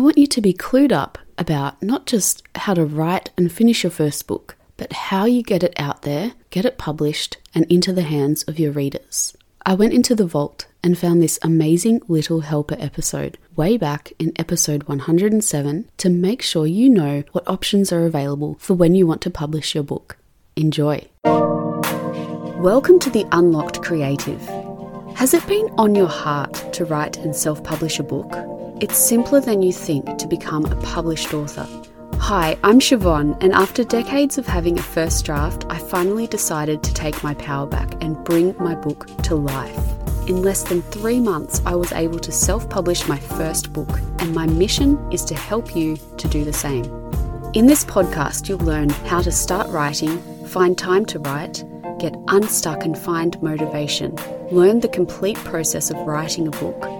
want you to be clued up about not just how to write and finish your first book, but how you get it out there, get it published, and into the hands of your readers. I went into the vault and found this amazing Little Helper episode way back in episode 107 to make sure you know what options are available for when you want to publish your book. Enjoy. Welcome to the Unlocked Creative. Has it been on your heart to write and self publish a book? It's simpler than you think to become a published author. Hi, I'm Siobhan, and after decades of having a first draft, I finally decided to take my power back and bring my book to life. In less than three months, I was able to self publish my first book, and my mission is to help you to do the same. In this podcast, you'll learn how to start writing, find time to write, get unstuck and find motivation, learn the complete process of writing a book,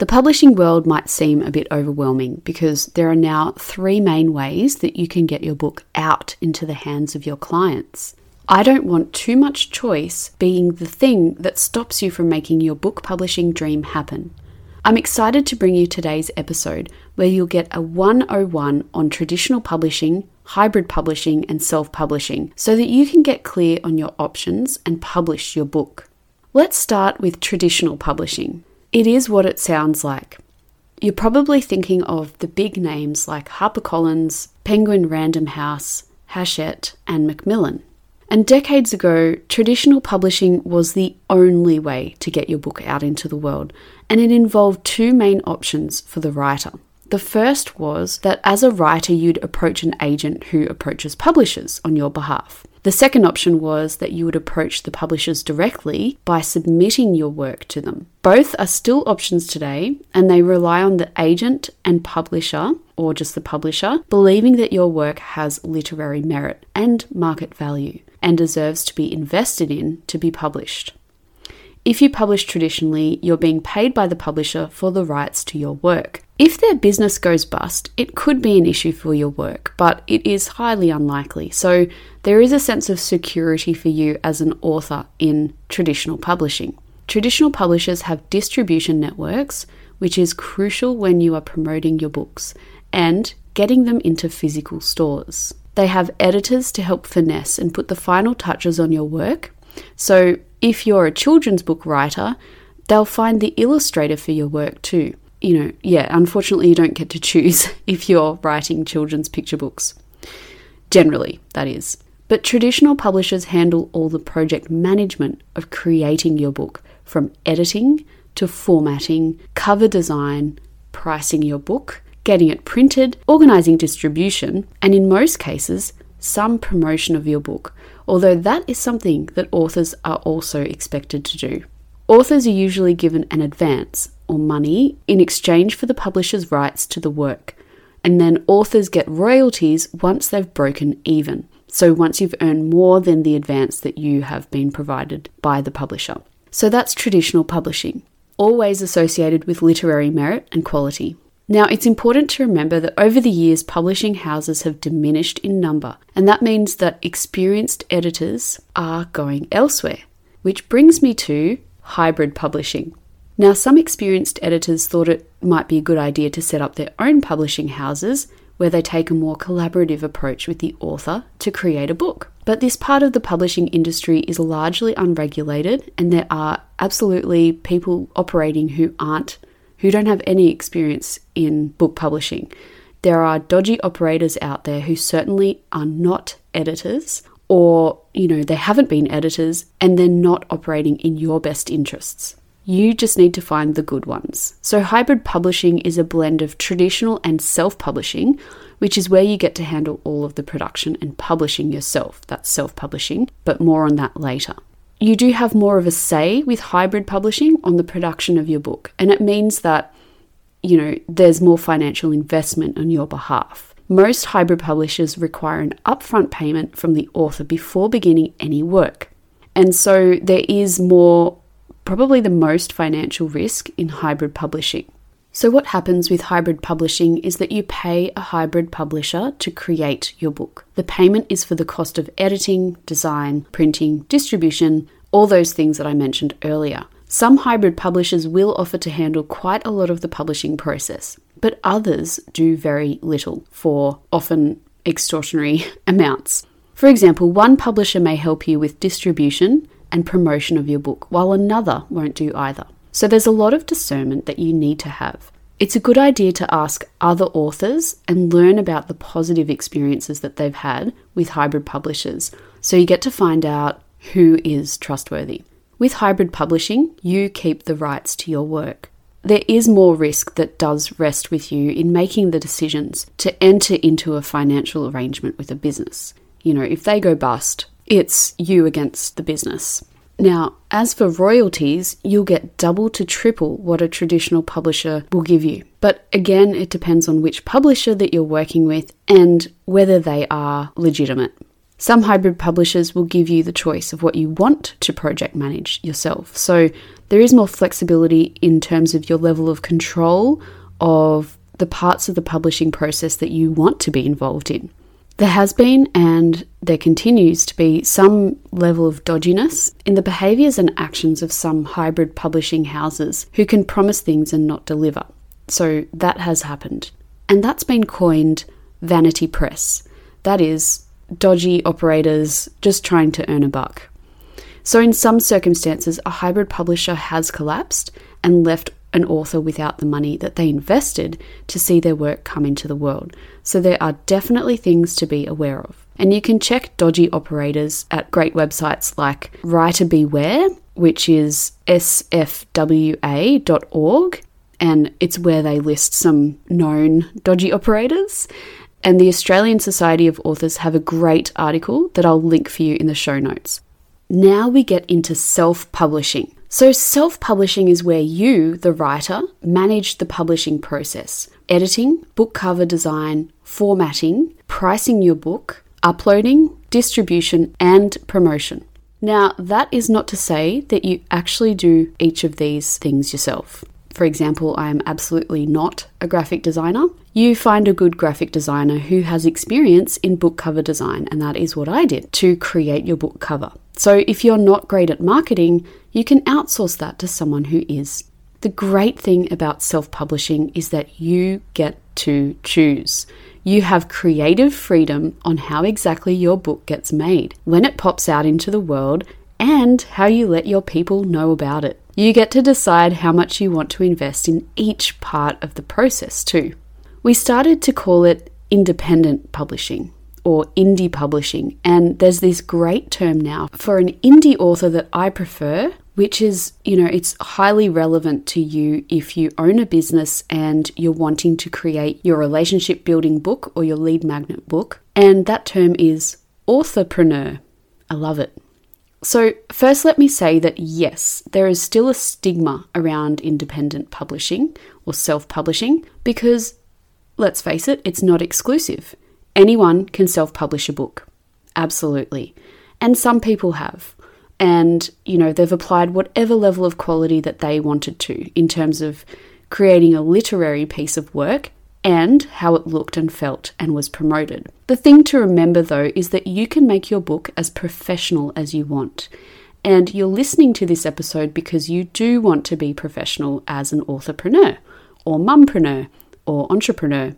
The publishing world might seem a bit overwhelming because there are now three main ways that you can get your book out into the hands of your clients. I don't want too much choice being the thing that stops you from making your book publishing dream happen. I'm excited to bring you today's episode where you'll get a 101 on traditional publishing, hybrid publishing, and self publishing so that you can get clear on your options and publish your book. Let's start with traditional publishing. It is what it sounds like. You're probably thinking of the big names like HarperCollins, Penguin Random House, Hachette, and Macmillan. And decades ago, traditional publishing was the only way to get your book out into the world, and it involved two main options for the writer. The first was that as a writer, you'd approach an agent who approaches publishers on your behalf. The second option was that you would approach the publishers directly by submitting your work to them. Both are still options today, and they rely on the agent and publisher, or just the publisher, believing that your work has literary merit and market value and deserves to be invested in to be published. If you publish traditionally, you're being paid by the publisher for the rights to your work. If their business goes bust, it could be an issue for your work, but it is highly unlikely. So there is a sense of security for you as an author in traditional publishing. Traditional publishers have distribution networks, which is crucial when you are promoting your books and getting them into physical stores. They have editors to help finesse and put the final touches on your work. So if you're a children's book writer, they'll find the illustrator for your work too. You know, yeah, unfortunately, you don't get to choose if you're writing children's picture books. Generally, that is. But traditional publishers handle all the project management of creating your book, from editing to formatting, cover design, pricing your book, getting it printed, organizing distribution, and in most cases, some promotion of your book, although that is something that authors are also expected to do. Authors are usually given an advance or money in exchange for the publisher's rights to the work, and then authors get royalties once they've broken even. So, once you've earned more than the advance that you have been provided by the publisher. So, that's traditional publishing, always associated with literary merit and quality. Now, it's important to remember that over the years, publishing houses have diminished in number, and that means that experienced editors are going elsewhere. Which brings me to hybrid publishing. Now, some experienced editors thought it might be a good idea to set up their own publishing houses where they take a more collaborative approach with the author to create a book. But this part of the publishing industry is largely unregulated, and there are absolutely people operating who aren't who don't have any experience in book publishing. There are dodgy operators out there who certainly are not editors or, you know, they haven't been editors and they're not operating in your best interests. You just need to find the good ones. So, hybrid publishing is a blend of traditional and self publishing, which is where you get to handle all of the production and publishing yourself. That's self publishing, but more on that later. You do have more of a say with hybrid publishing on the production of your book. And it means that, you know, there's more financial investment on your behalf. Most hybrid publishers require an upfront payment from the author before beginning any work. And so there is more, probably the most financial risk in hybrid publishing. So, what happens with hybrid publishing is that you pay a hybrid publisher to create your book. The payment is for the cost of editing, design, printing, distribution, all those things that I mentioned earlier. Some hybrid publishers will offer to handle quite a lot of the publishing process, but others do very little for often extortionary amounts. For example, one publisher may help you with distribution and promotion of your book, while another won't do either. So there's a lot of discernment that you need to have. It's a good idea to ask other authors and learn about the positive experiences that they've had with hybrid publishers so you get to find out who is trustworthy. With hybrid publishing, you keep the rights to your work. There is more risk that does rest with you in making the decisions to enter into a financial arrangement with a business. You know, if they go bust, it's you against the business. Now, as for royalties, you'll get double to triple what a traditional publisher will give you. But again, it depends on which publisher that you're working with and whether they are legitimate. Some hybrid publishers will give you the choice of what you want to project manage yourself. So there is more flexibility in terms of your level of control of the parts of the publishing process that you want to be involved in. There has been and there continues to be some level of dodginess in the behaviours and actions of some hybrid publishing houses who can promise things and not deliver. So that has happened. And that's been coined vanity press. That is, dodgy operators just trying to earn a buck. So, in some circumstances, a hybrid publisher has collapsed and left an author without the money that they invested to see their work come into the world. So there are definitely things to be aware of. And you can check dodgy operators at great websites like Writer Beware, which is sfwa.org, and it's where they list some known dodgy operators. And the Australian Society of Authors have a great article that I'll link for you in the show notes. Now we get into self publishing. So, self publishing is where you, the writer, manage the publishing process editing, book cover design, formatting, pricing your book, uploading, distribution, and promotion. Now, that is not to say that you actually do each of these things yourself. For example, I am absolutely not a graphic designer. You find a good graphic designer who has experience in book cover design, and that is what I did to create your book cover. So, if you're not great at marketing, you can outsource that to someone who is. The great thing about self publishing is that you get to choose. You have creative freedom on how exactly your book gets made, when it pops out into the world, and how you let your people know about it. You get to decide how much you want to invest in each part of the process, too. We started to call it independent publishing or indie publishing, and there's this great term now for an indie author that I prefer, which is, you know, it's highly relevant to you if you own a business and you're wanting to create your relationship building book or your lead magnet book, and that term is authorpreneur. I love it. So, first, let me say that yes, there is still a stigma around independent publishing or self publishing because, let's face it, it's not exclusive. Anyone can self publish a book. Absolutely. And some people have. And, you know, they've applied whatever level of quality that they wanted to in terms of creating a literary piece of work and how it looked and felt and was promoted. The thing to remember though is that you can make your book as professional as you want. And you're listening to this episode because you do want to be professional as an authorpreneur or mumpreneur or entrepreneur.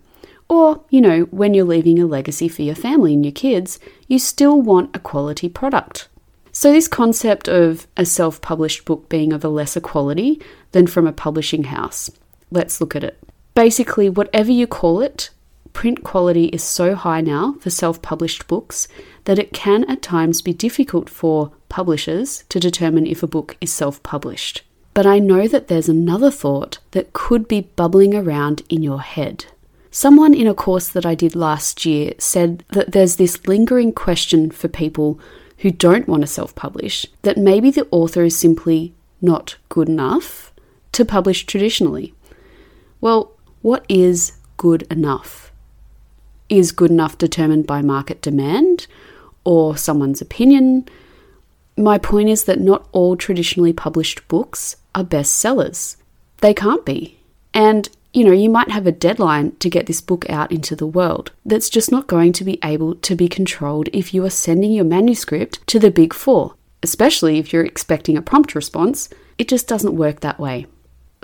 Or, you know, when you're leaving a legacy for your family and your kids, you still want a quality product. So, this concept of a self published book being of a lesser quality than from a publishing house, let's look at it. Basically, whatever you call it, print quality is so high now for self published books that it can at times be difficult for publishers to determine if a book is self published. But I know that there's another thought that could be bubbling around in your head. Someone in a course that I did last year said that there's this lingering question for people who don't want to self publish that maybe the author is simply not good enough to publish traditionally. Well, what is good enough? Is good enough determined by market demand or someone's opinion? My point is that not all traditionally published books are bestsellers. They can't be. And you know, you might have a deadline to get this book out into the world that's just not going to be able to be controlled if you are sending your manuscript to the big four, especially if you're expecting a prompt response. It just doesn't work that way.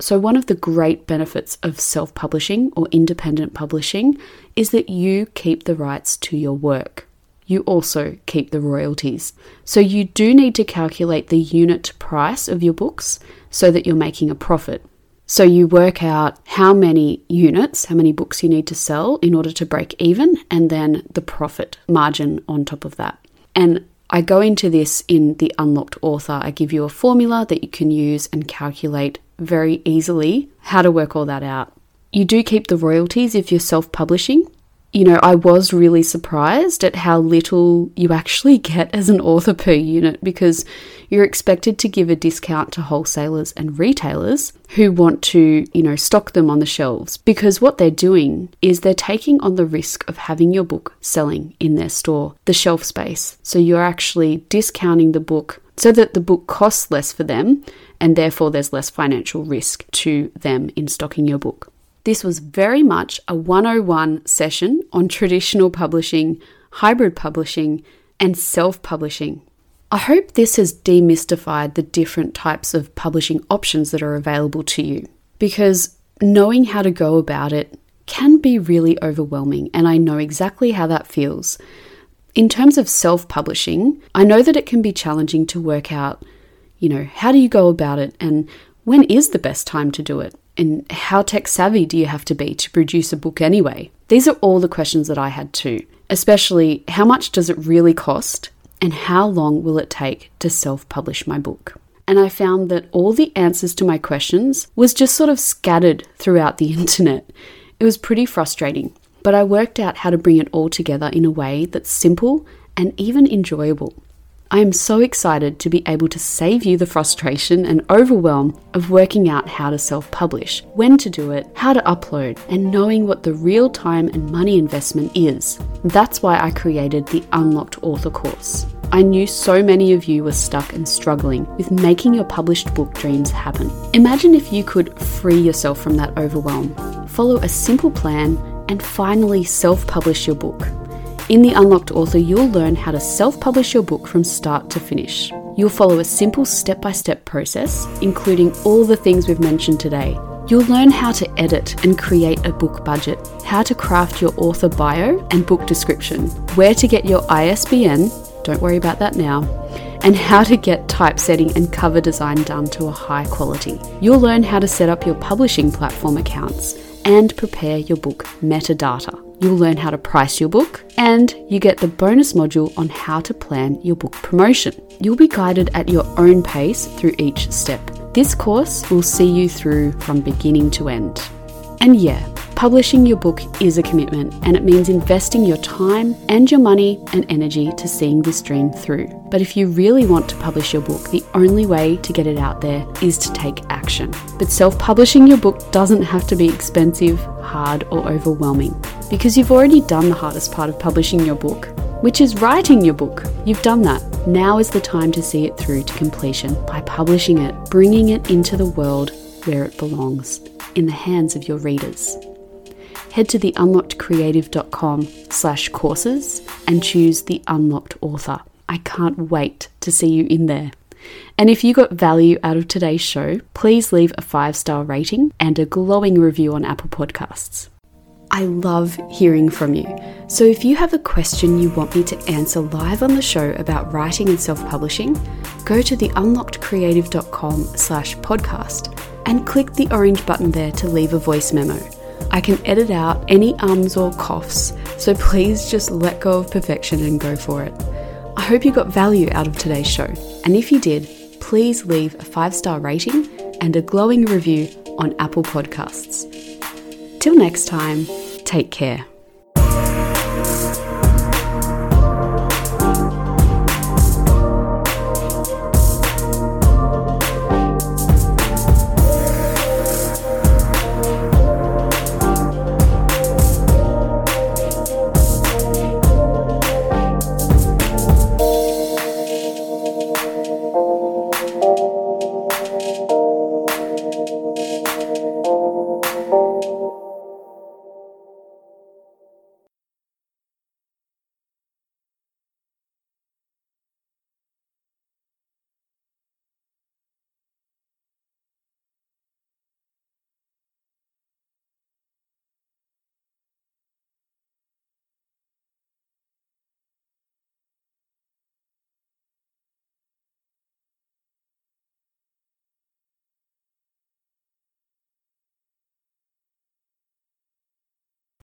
So, one of the great benefits of self publishing or independent publishing is that you keep the rights to your work. You also keep the royalties. So, you do need to calculate the unit price of your books so that you're making a profit. So you work out how many units, how many books you need to sell in order to break even, and then the profit margin on top of that. And I go into this in the Unlocked Author. I give you a formula that you can use and calculate very easily how to work all that out. You do keep the royalties if you're self publishing, you know, I was really surprised at how little you actually get as an author per unit because you're expected to give a discount to wholesalers and retailers who want to, you know, stock them on the shelves because what they're doing is they're taking on the risk of having your book selling in their store, the shelf space. So you're actually discounting the book so that the book costs less for them and therefore there's less financial risk to them in stocking your book. This was very much a 101 session on traditional publishing, hybrid publishing, and self publishing. I hope this has demystified the different types of publishing options that are available to you because knowing how to go about it can be really overwhelming, and I know exactly how that feels. In terms of self publishing, I know that it can be challenging to work out, you know, how do you go about it and when is the best time to do it? And how tech savvy do you have to be to produce a book anyway? These are all the questions that I had too, especially how much does it really cost and how long will it take to self publish my book? And I found that all the answers to my questions was just sort of scattered throughout the internet. It was pretty frustrating, but I worked out how to bring it all together in a way that's simple and even enjoyable. I am so excited to be able to save you the frustration and overwhelm of working out how to self publish, when to do it, how to upload, and knowing what the real time and money investment is. That's why I created the Unlocked Author course. I knew so many of you were stuck and struggling with making your published book dreams happen. Imagine if you could free yourself from that overwhelm, follow a simple plan, and finally self publish your book. In The Unlocked Author, you'll learn how to self publish your book from start to finish. You'll follow a simple step by step process, including all the things we've mentioned today. You'll learn how to edit and create a book budget, how to craft your author bio and book description, where to get your ISBN, don't worry about that now, and how to get typesetting and cover design done to a high quality. You'll learn how to set up your publishing platform accounts and prepare your book metadata. You'll learn how to price your book, and you get the bonus module on how to plan your book promotion. You'll be guided at your own pace through each step. This course will see you through from beginning to end. And yeah, publishing your book is a commitment and it means investing your time and your money and energy to seeing this dream through. But if you really want to publish your book, the only way to get it out there is to take action. But self publishing your book doesn't have to be expensive, hard, or overwhelming because you've already done the hardest part of publishing your book, which is writing your book. You've done that. Now is the time to see it through to completion by publishing it, bringing it into the world where it belongs, in the hands of your readers. Head to the theunlockedcreative.com slash courses and choose the Unlocked Author. I can't wait to see you in there. And if you got value out of today's show, please leave a five star rating and a glowing review on Apple Podcasts. I love hearing from you. So if you have a question you want me to answer live on the show about writing and self-publishing, go to the theunlockedcreative.com slash podcast and click the orange button there to leave a voice memo. I can edit out any ums or coughs, so please just let go of perfection and go for it. I hope you got value out of today's show, and if you did, please leave a five star rating and a glowing review on Apple Podcasts. Till next time, take care.